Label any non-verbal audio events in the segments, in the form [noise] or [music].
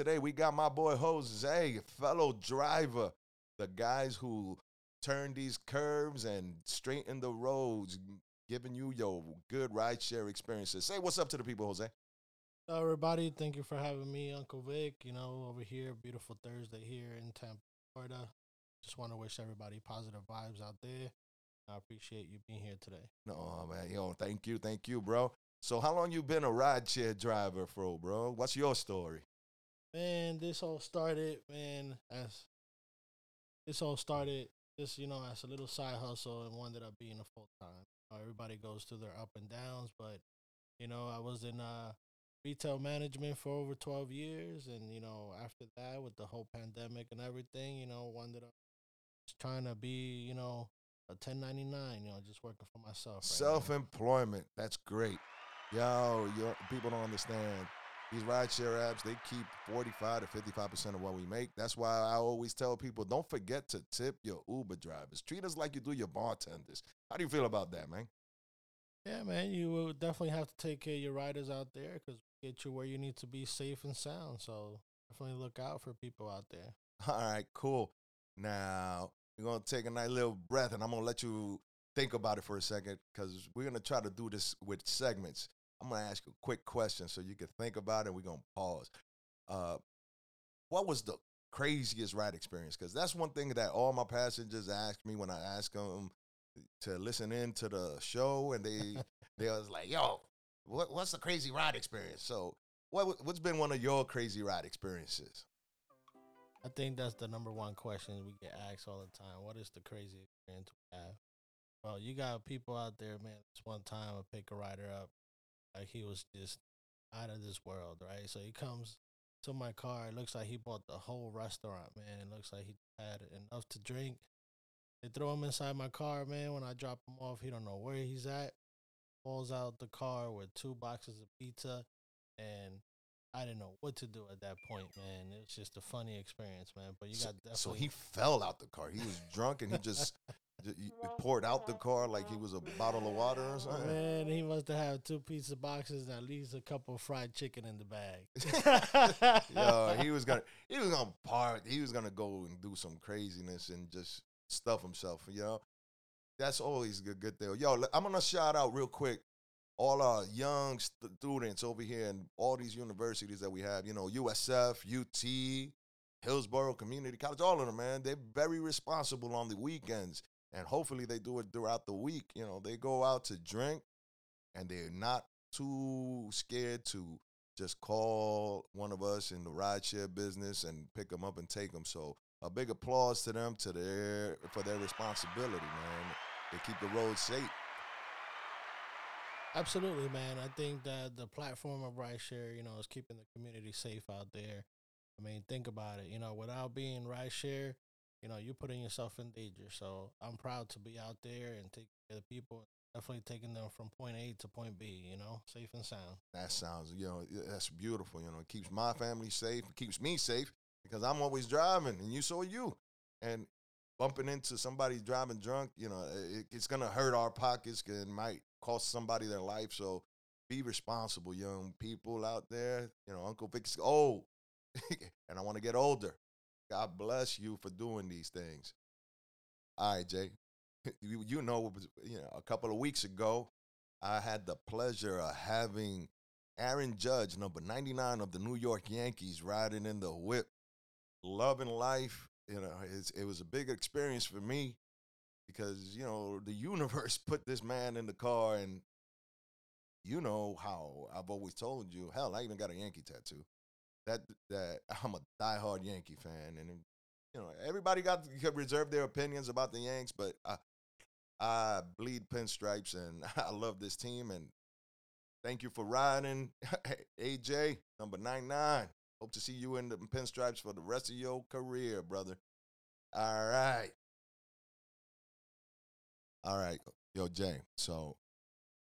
today we got my boy Jose, fellow driver, the guys who turn these curves and straighten the roads, giving you your good rideshare experiences. Say what's up to the people, Jose. Hello, everybody. Thank you for having me, Uncle Vic. You know, over here, beautiful Thursday here in Tampa, Florida. Just want to wish everybody positive vibes out there. I appreciate you being here today. No, man. Yo, thank you. Thank you, bro. So how long you been a rideshare driver for, bro? What's your story? Man, this all started, man, as this all started just, you know, as a little side hustle and ended up being a full time. everybody goes through their up and downs, but you know, I was in uh retail management for over 12 years and you know after that with the whole pandemic and everything you know ended up trying to be you know a 1099 you know just working for myself right self-employment that's great. Yo yo people don't understand these rideshare apps they keep 45 to 55 percent of what we make that's why i always tell people don't forget to tip your uber drivers treat us like you do your bartenders how do you feel about that man yeah, man, you will definitely have to take care of your riders out there because get you where you need to be safe and sound. So definitely look out for people out there. [laughs] All right, cool. Now we're gonna take a nice little breath, and I'm gonna let you think about it for a second because we're gonna try to do this with segments. I'm gonna ask you a quick question so you can think about it. and We're gonna pause. Uh, what was the craziest ride experience? Because that's one thing that all my passengers ask me when I ask them to listen in to the show, and they [laughs] they was like, "Yo, what, what's the crazy ride experience? So, what what's been one of your crazy ride experiences? I think that's the number one question we get asked all the time. What is the crazy experience we have? Well, you got people out there, man. This one time I pick a rider up, like he was just out of this world, right? So he comes to my car. It looks like he bought the whole restaurant, man. It looks like he had enough to drink. They throw him inside my car, man. When I drop him off, he don't know where he's at pulls out the car with two boxes of pizza, and I didn't know what to do at that point, man. It was just a funny experience, man. But you got definitely. So he fell out the car. He was drunk and he just. [laughs] He poured out the car like he was a bottle of water or something. Man, he must have had two pizza boxes and at least a couple of fried chicken in the bag. [laughs] Yo, he was gonna he was gonna part. He was gonna go and do some craziness and just stuff himself. You know, that's always a good thing. Yo, I'm gonna shout out real quick all our young students over here and all these universities that we have. You know, USF, UT, Hillsborough Community College, all of them, man. They're very responsible on the weekends, and hopefully they do it throughout the week. You know, they go out to drink, and they're not too scared to just call one of us in the rideshare business and pick them up and take them. So a big applause to them to their for their responsibility, man. They keep the roads safe. Absolutely, man. I think that the platform of rideshare, you know, is keeping the community safe out there. I mean, think about it. You know, without being rideshare, you know, you're putting yourself in danger. So I'm proud to be out there and take care of the people. Definitely taking them from point A to point B. You know, safe and sound. That sounds, you know, that's beautiful. You know, it keeps my family safe. It keeps me safe because I'm always driving, and you so are you. And bumping into somebody driving drunk, you know, it, it's gonna hurt our pockets and might cost somebody their life. So be responsible, young people out there. You know, Uncle Vic's old, [laughs] and I want to get older. God bless you for doing these things. All right, Jay. [laughs] You, you know, you know, a couple of weeks ago, I had the pleasure of having Aaron Judge, number 99 of the New York Yankees, riding in the whip, loving life, you know, it was a big experience for me because you know the universe [laughs] put this man in the car, and you know how I've always told you. Hell, I even got a Yankee tattoo. That that [laughs] I'm a diehard Yankee fan, and you know everybody got to [laughs] reserve their opinions about the Yanks, but I I bleed pinstripes, and [laughs] I love this team, and thank you for riding, AJ number nine nine. Hope to see you in the pinstripes for the rest of your career, brother. All right. All right. Yo, Jay. So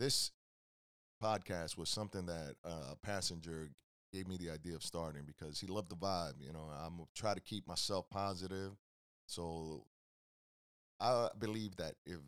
this podcast was something that uh, a passenger gave me the idea of starting because he loved the vibe. You know, I'm try to keep myself positive. So I believe that if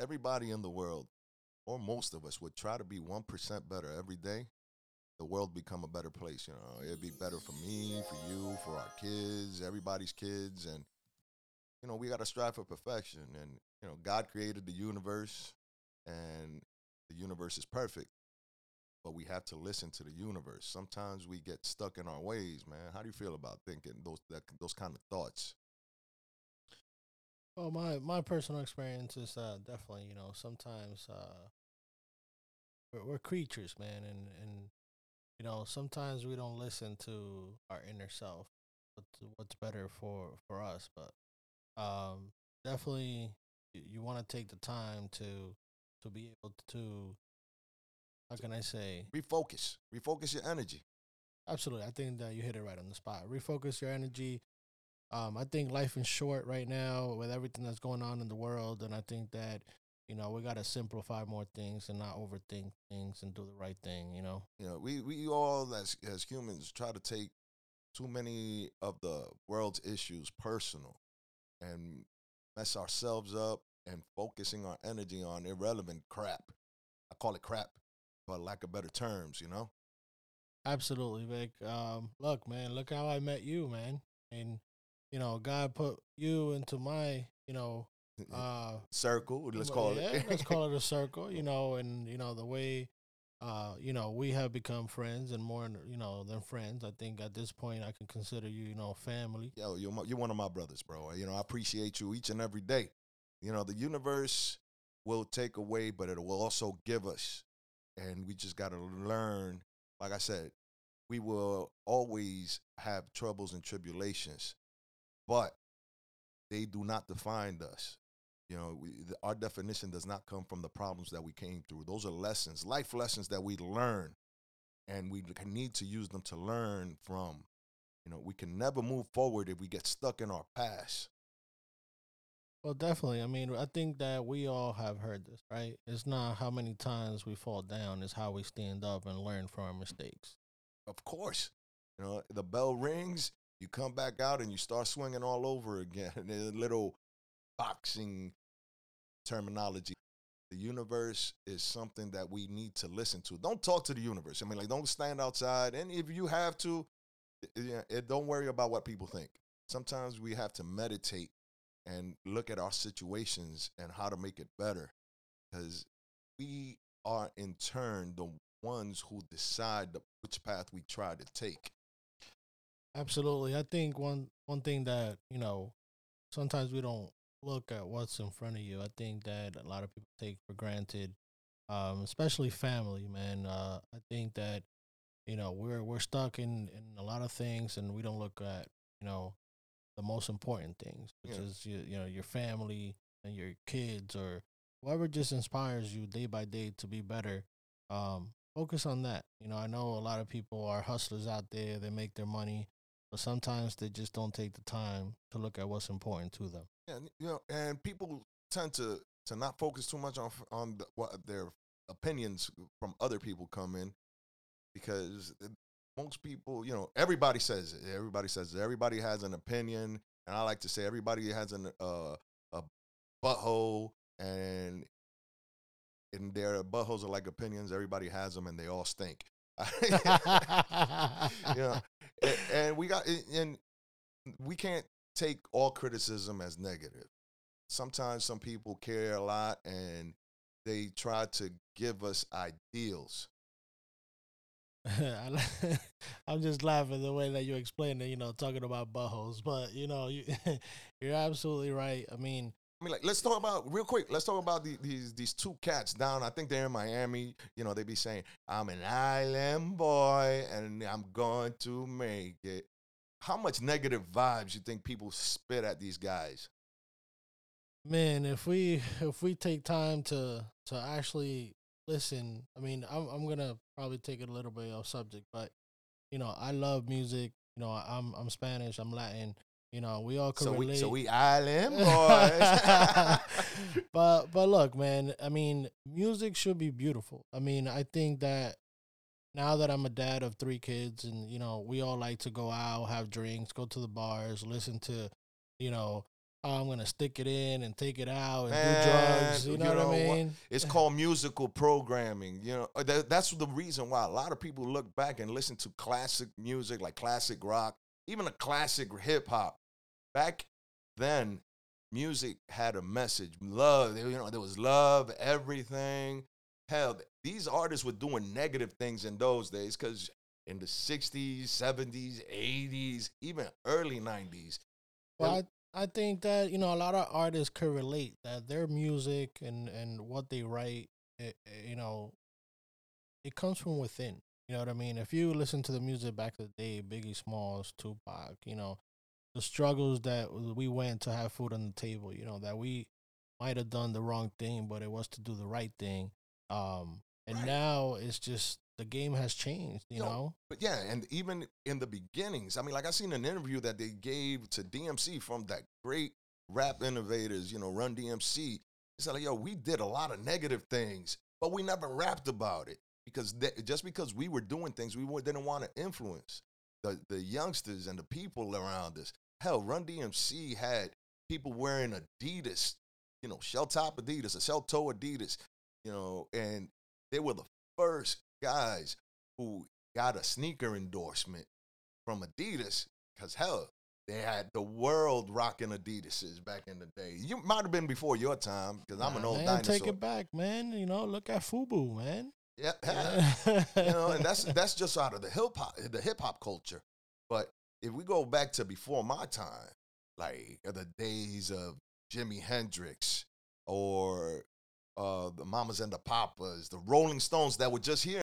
everybody in the world, or most of us, would try to be 1% better every day, the world become a better place. You know, it'd be better for me, for you, for our kids, everybody's kids, and you know, we got to strive for perfection. And you know, God created the universe, and the universe is perfect. But we have to listen to the universe. Sometimes we get stuck in our ways, man. How do you feel about thinking those that, those kind of thoughts? Well, my my personal experience is uh, definitely, you know, sometimes uh, we're, we're creatures, man, and and you know, sometimes we don't listen to our inner self, what's what's better for for us. But um, definitely, you, you want to take the time to to be able to. How can I say? Refocus. Refocus your energy. Absolutely, I think that you hit it right on the spot. Refocus your energy. Um, I think life is short right now with everything that's going on in the world, and I think that you know, we got to simplify more things and not overthink things and do the right thing, you know? You know, we, we all as, as humans try to take too many of the world's issues personal and mess ourselves up and focusing our energy on irrelevant crap. I call it crap, for lack of better terms, you know? Absolutely, Vic. Um, look, man, look how I met you, man. And, you know, God put you into my, you know, uh, circle. Let's call yeah, it. let's [laughs] call it a circle. You know, and you know the way, uh, you know, we have become friends and more, you know, than friends. I think at this point I can consider you, you know, family. Yo, you're my, you're one of my brothers, bro. You know, I appreciate you each and every day. You know, the universe will take away, but it will also give us, and we just got to learn. Like I said, we will always have troubles and tribulations, but they do not define us. You know, we, the, our definition does not come from the problems that we came through. Those are lessons, life lessons that we learn, and we need to use them to learn from. You know, we can never move forward if we get stuck in our past. Well, definitely. I mean, I think that we all have heard this, right? It's not how many times we fall down, it's how we stand up and learn from our mistakes. Of course. You know, the bell rings, you come back out and you start swinging all over again. [laughs] a little boxing terminology. The universe is something that we need to listen to. Don't talk to the universe. I mean, like, don't stand outside. And if you have to, it, it, don't worry about what people think. Sometimes we have to meditate and look at our situations and how to make it better because we are in turn the ones who decide the, which path we try to take. Absolutely. I think one one thing that, you know, sometimes we don't look at what's in front of you. I think that a lot of people take for granted, um, especially family, man. Uh, I think that you know we're we're stuck in in a lot of things, and we don't look at you know the most important things, which yeah. is you, you know your family and your kids or whoever just inspires you day by day to be better. Um, focus on that. You know, I know a lot of people are hustlers out there. They make their money, but sometimes they just don't take the time to look at what's important to them. Yeah, you know, and people tend to to not focus too much on on the, what their opinions from other people come in because most people, you know, everybody says it. Everybody says it. Everybody has an opinion, and I like to say everybody has an uh, a butthole, and and their buttholes are like opinions. Everybody has them, and they all stink. [laughs] you know, and, and we got and we can't take all criticism as negative. Sometimes some people care a lot and they try to give us ideals. [laughs] [laughs] I'm just laughing the way that you explained it, you know, talking about buttholes. But, you know, you, [laughs] you're absolutely right. I mean, I mean, like, let's talk about real quick. Let's talk about the, these these two cats down. I think they're in Miami. You know, they be saying, "I'm an island boy, and I'm going to make it." how much negative vibes you think people spit at these guys? Man, if we if we take time to to actually listen, I mean, I'm I'm gonna probably take it a little bit off subject, but you know, I love music. You know, I'm I'm Spanish, I'm Latin. You know, we all can so relate. We, so we island [laughs] boys. [laughs] but but look, man. I mean, music should be beautiful. I mean, I think that now that I'm a dad of three kids and you know we all like to go out, have drinks, go to the bars, listen to, you know, oh, I'm gonna stick it in and take it out and Man, do drugs. You you know, what know I mean? It's called musical programming. You know, Uh, that, that's the reason why a lot of people look back and listen to classic music, like classic rock, even a classic hip hop. Back then, music had a message. Love, you know, there was love, everything. Hell, these artists were doing negative things in those days because in the 60s, 70s, 80s, even early 90s, Well, I, I think that you know a lot of artists could relate that their music and and what they write, it, it, you know, it comes from within. You know what I mean? If you listen to the music back in the day, Biggie Smalls, Tupac, you know, the struggles that we went to have food on the table. You know that we might have done the wrong thing, but it was to do the right thing. Um, and Right. now it's just the game has changed. You Yo, know, But yeah, and even in the beginnings, I mean, like I seen an interview that they gave to DMC from that great rap innovators, you know, Run DMC. Said, like, yo, we did a lot of negative things, but we never rapped about it because th- just because we were doing things, we didn't want to influence the, the youngsters and the people around us. Hell, Run DMC had people wearing Adidas, you know, shell top Adidas, a shell toe Adidas, you know, and they were the first guys who got a sneaker endorsement from Adidas because hell, they had the world rocking Adidas's back in the day. You might have been before your time because I'm an old man, dinosaur. Take it back, man. You know, look at Fubu, man. [laughs] Yeah, [laughs] you know, and that's that's just out of the hip hop the hip hop culture. But if we go back to before my time, like the days of Jimi Hendrix or uh, the Mamas and the Papas, the Rolling Stones that were just here.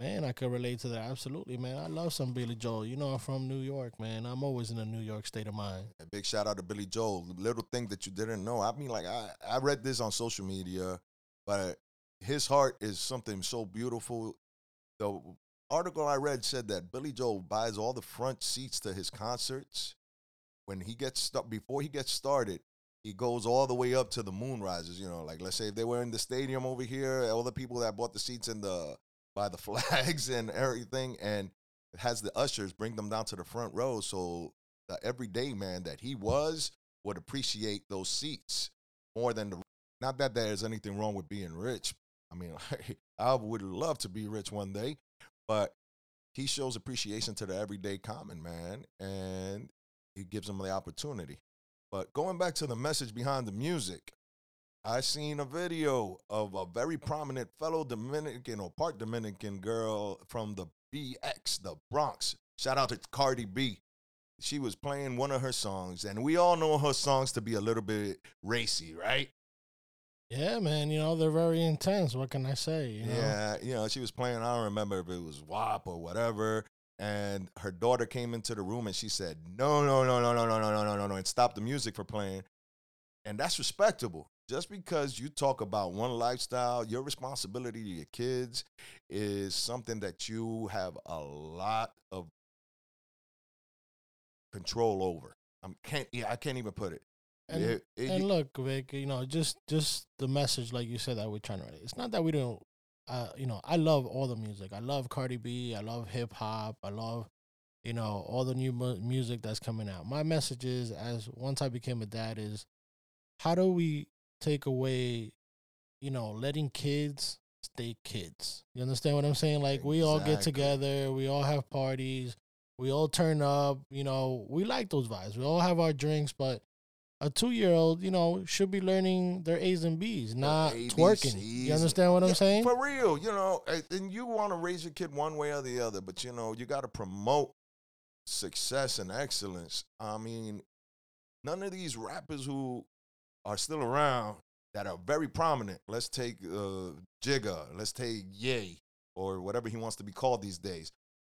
Man, I could relate to that. Absolutely, man. I love some Billy Joel. You know, I'm from New York, man. I'm always in a New York state of mind. A big shout out to Billy Joel. Little thing that you didn't know. I mean, like I, I read this on social media, but his heart is something so beautiful. The article I read said that Billy Joel buys all the front seats to his concerts. When he gets stuck before he gets started, he goes all the way up to the moon rises. You know, like let's say if they were in the stadium over here, all the people that bought the seats in the by the [laughs] flags and everything, and has the ushers bring them down to the front row so the everyday man that he was would appreciate those seats more than the. Not that there's anything wrong with being rich. I mean, [laughs] I would love to be rich one day, but he shows appreciation to the everyday common man, and he gives them the opportunity. But going back to the message behind the music, I seen a video of a very prominent fellow Dominican or part Dominican girl from the BX, the Bronx. Shout out to Cardi B. She was playing one of her songs, and we all know her songs to be a little bit racy, right? Yeah, man. You know, they're very intense. What can I say? You know? Yeah, you know, she was playing, I don't remember if it was WAP or whatever. And her daughter came into the room and she said, No, no, no, no, no, no, no, no, no, no, no, and stopped the music for playing. And that's respectable. Just because you talk about one lifestyle, your responsibility to your kids is something that you have a lot of control over. I can't, yeah, I can't even put it. And, It- it- and look, Vic, you know, just just the message, like you said, that we're trying to write. It's not that we don't. Uh, you know, I love all the music. I love Cardi B. I love hip hop. I love, you know, all the new mu- music that's coming out. My message is, as once I became a dad, is how do we take away, you know, letting kids stay kids? You understand what I'm saying? Like we all get together, we all have parties, we all turn up. You know, we like those vibes. We all have our drinks, but a two year old, you know, should be learning their A's and B's, not twerking. You understand what I'm saying? For real, you know, and- and you want to raise your kid one way or the other, but you know, you got to promote success and excellence. I mean, none of these rappers who are still around that are very prominent. Let's take uh, Jigga, let's take Ye, or whatever he wants to be called these days.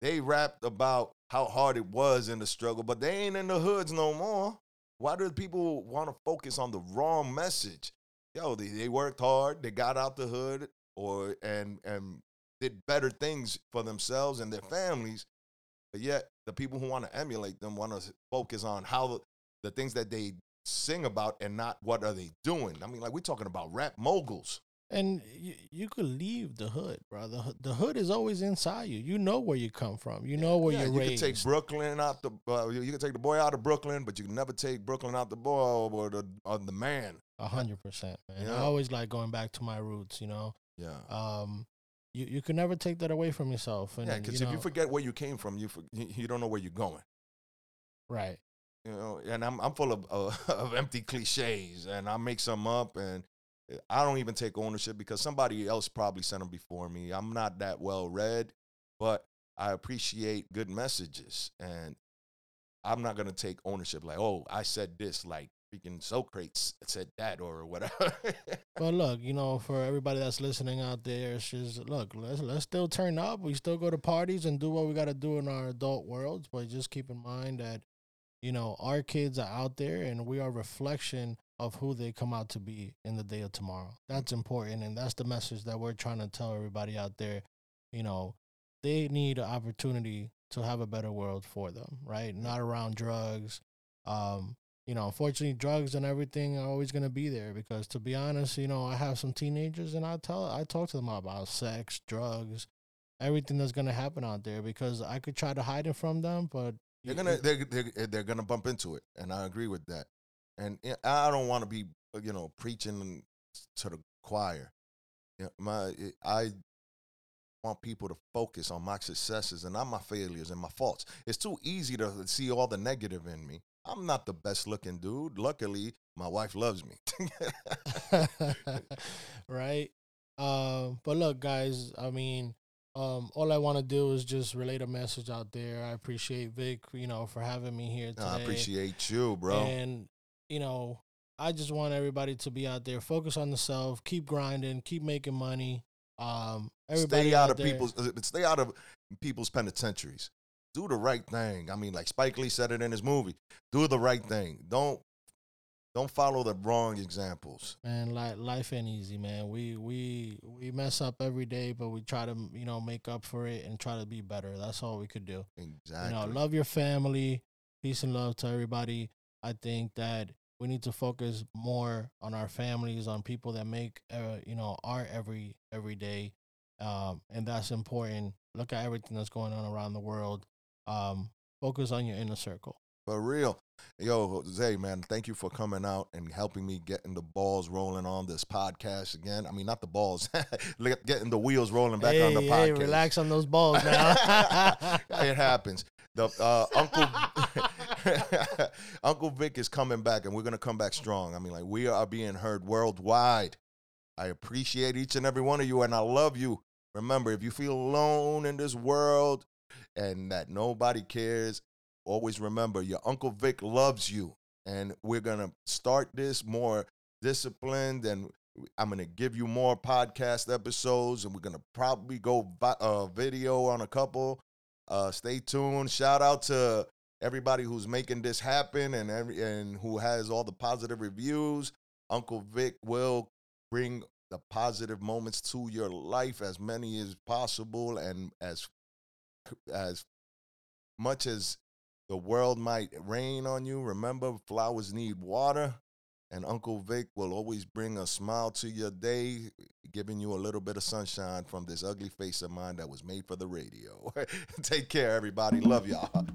They rapped about how hard it was in the struggle, but they ain't in the hoods no more. Why do people want to focus on the wrong message? Yo, they, they worked hard, they got out the hood, or and and did better things for themselves and their families. But yet, the people who want to emulate them want to focus on how the, the things that they sing about and not what are they doing. I mean, like we're talking about rap moguls. and you, you could leave the hood, bro. The, the hood is always inside you. You know where you come from. You know where Yeah, you're you raised. You can take Brooklyn out the. Uh, you can take the boy out of Brooklyn, but you can never take Brooklyn out the boy or the or the man. A hundred percent, man. Yeah. I always like going back to my roots. You know, Yeah. um, you you can never take that away from yourself. And yeah, because you if you forget where you came from, you for, you you don't know where you're going. right, You know, and I'm I'm full of [laughs] of empty cliches, and I make some up, and I don't even take ownership because somebody else probably sent them before me. I'm not that well read, but I appreciate good messages, and I'm not gonna take ownership like, oh, I said this, like freaking Socrates said that, or whatever. [laughs] but look, you know, for everybody that's listening out there, it's just look, let's let's still turn up. We still go to parties and do what we got to do in our adult worlds, but just keep in mind that you know our kids are out there, and we are reflection of who they come out to be in the day of tomorrow. That's important, and that's the message that we're trying to tell everybody out there. You know, they need an opportunity to have a better world for them, right? Not around drugs. Um, you know, unfortunately, drugs and everything are always going to be there because, to be honest, you know, I have some teenagers and I tell, I talk to them about sex, drugs, everything that's going to happen out there because I could try to hide it from them, but they're gonna they're, they're, they're gonna bump into it and i agree with that. And i don't want to be uh, you know preaching to the choir. You know, my i want people to focus on my successes and not my failures and my faults. It's too easy to see all the negative in me. I'm not the best looking dude. Luckily my wife loves me. [laughs] [laughs] Right? Um, but look, guys, I mean, um, all I want to do is just relate a message out there. I appreciate Vic, you know, for having me here today. i appreciate you bro And you know, I just want everybody to be out there, focus on the self, keep grinding, keep making money. Um, everybody stay out of there- people's uh, stay out of people's penitentiaries. Do the right thing. I mean, like Spike Lee said it in his movie. Do the right thing. Don't don't follow the wrong examples. Man, like life ain't easy, man. We we we mess up every day, but we try to you know make up for it and try to be better. That's all we could do. Exactly. You know, love your family, peace and love to everybody. I think that we need to focus more on our families, on people that make uh, you know our every every day, um, and that's important. Look at everything that's going on around the world. Um, focus on your inner circle. For real. Yo, Jose, man, thank you for coming out and helping me getting the balls rolling on this podcast again. I mean, not the balls, [laughs] getting the wheels rolling back on the podcast. hey, relax on those balls now. [laughs] [laughs] it happens. The uh, Uncle Uncle Vic is coming back, and we're gonna come back strong. I mean, like we are being heard worldwide. I appreciate each and every one of you, and I love you. Remember, if you feel alone in this world and that nobody cares, always remember your Uncle Vic loves you, and we're gonna start this more disciplined and. I'm gonna give you more podcast episodes, and we're gonna probably go vi- uh, video on a couple. Uh, stay tuned. Shout out to everybody who's making this happen and every and who has all the positive reviews. Uncle Vic will bring the positive moments to your life as many as possible and as as much as the world might rain on you. Remember, flowers need water. And Uncle Vic will always bring a smile to your day, giving you a little bit of sunshine from this ugly face of mine that was made for the radio. [laughs] Take care, everybody. Love y'all.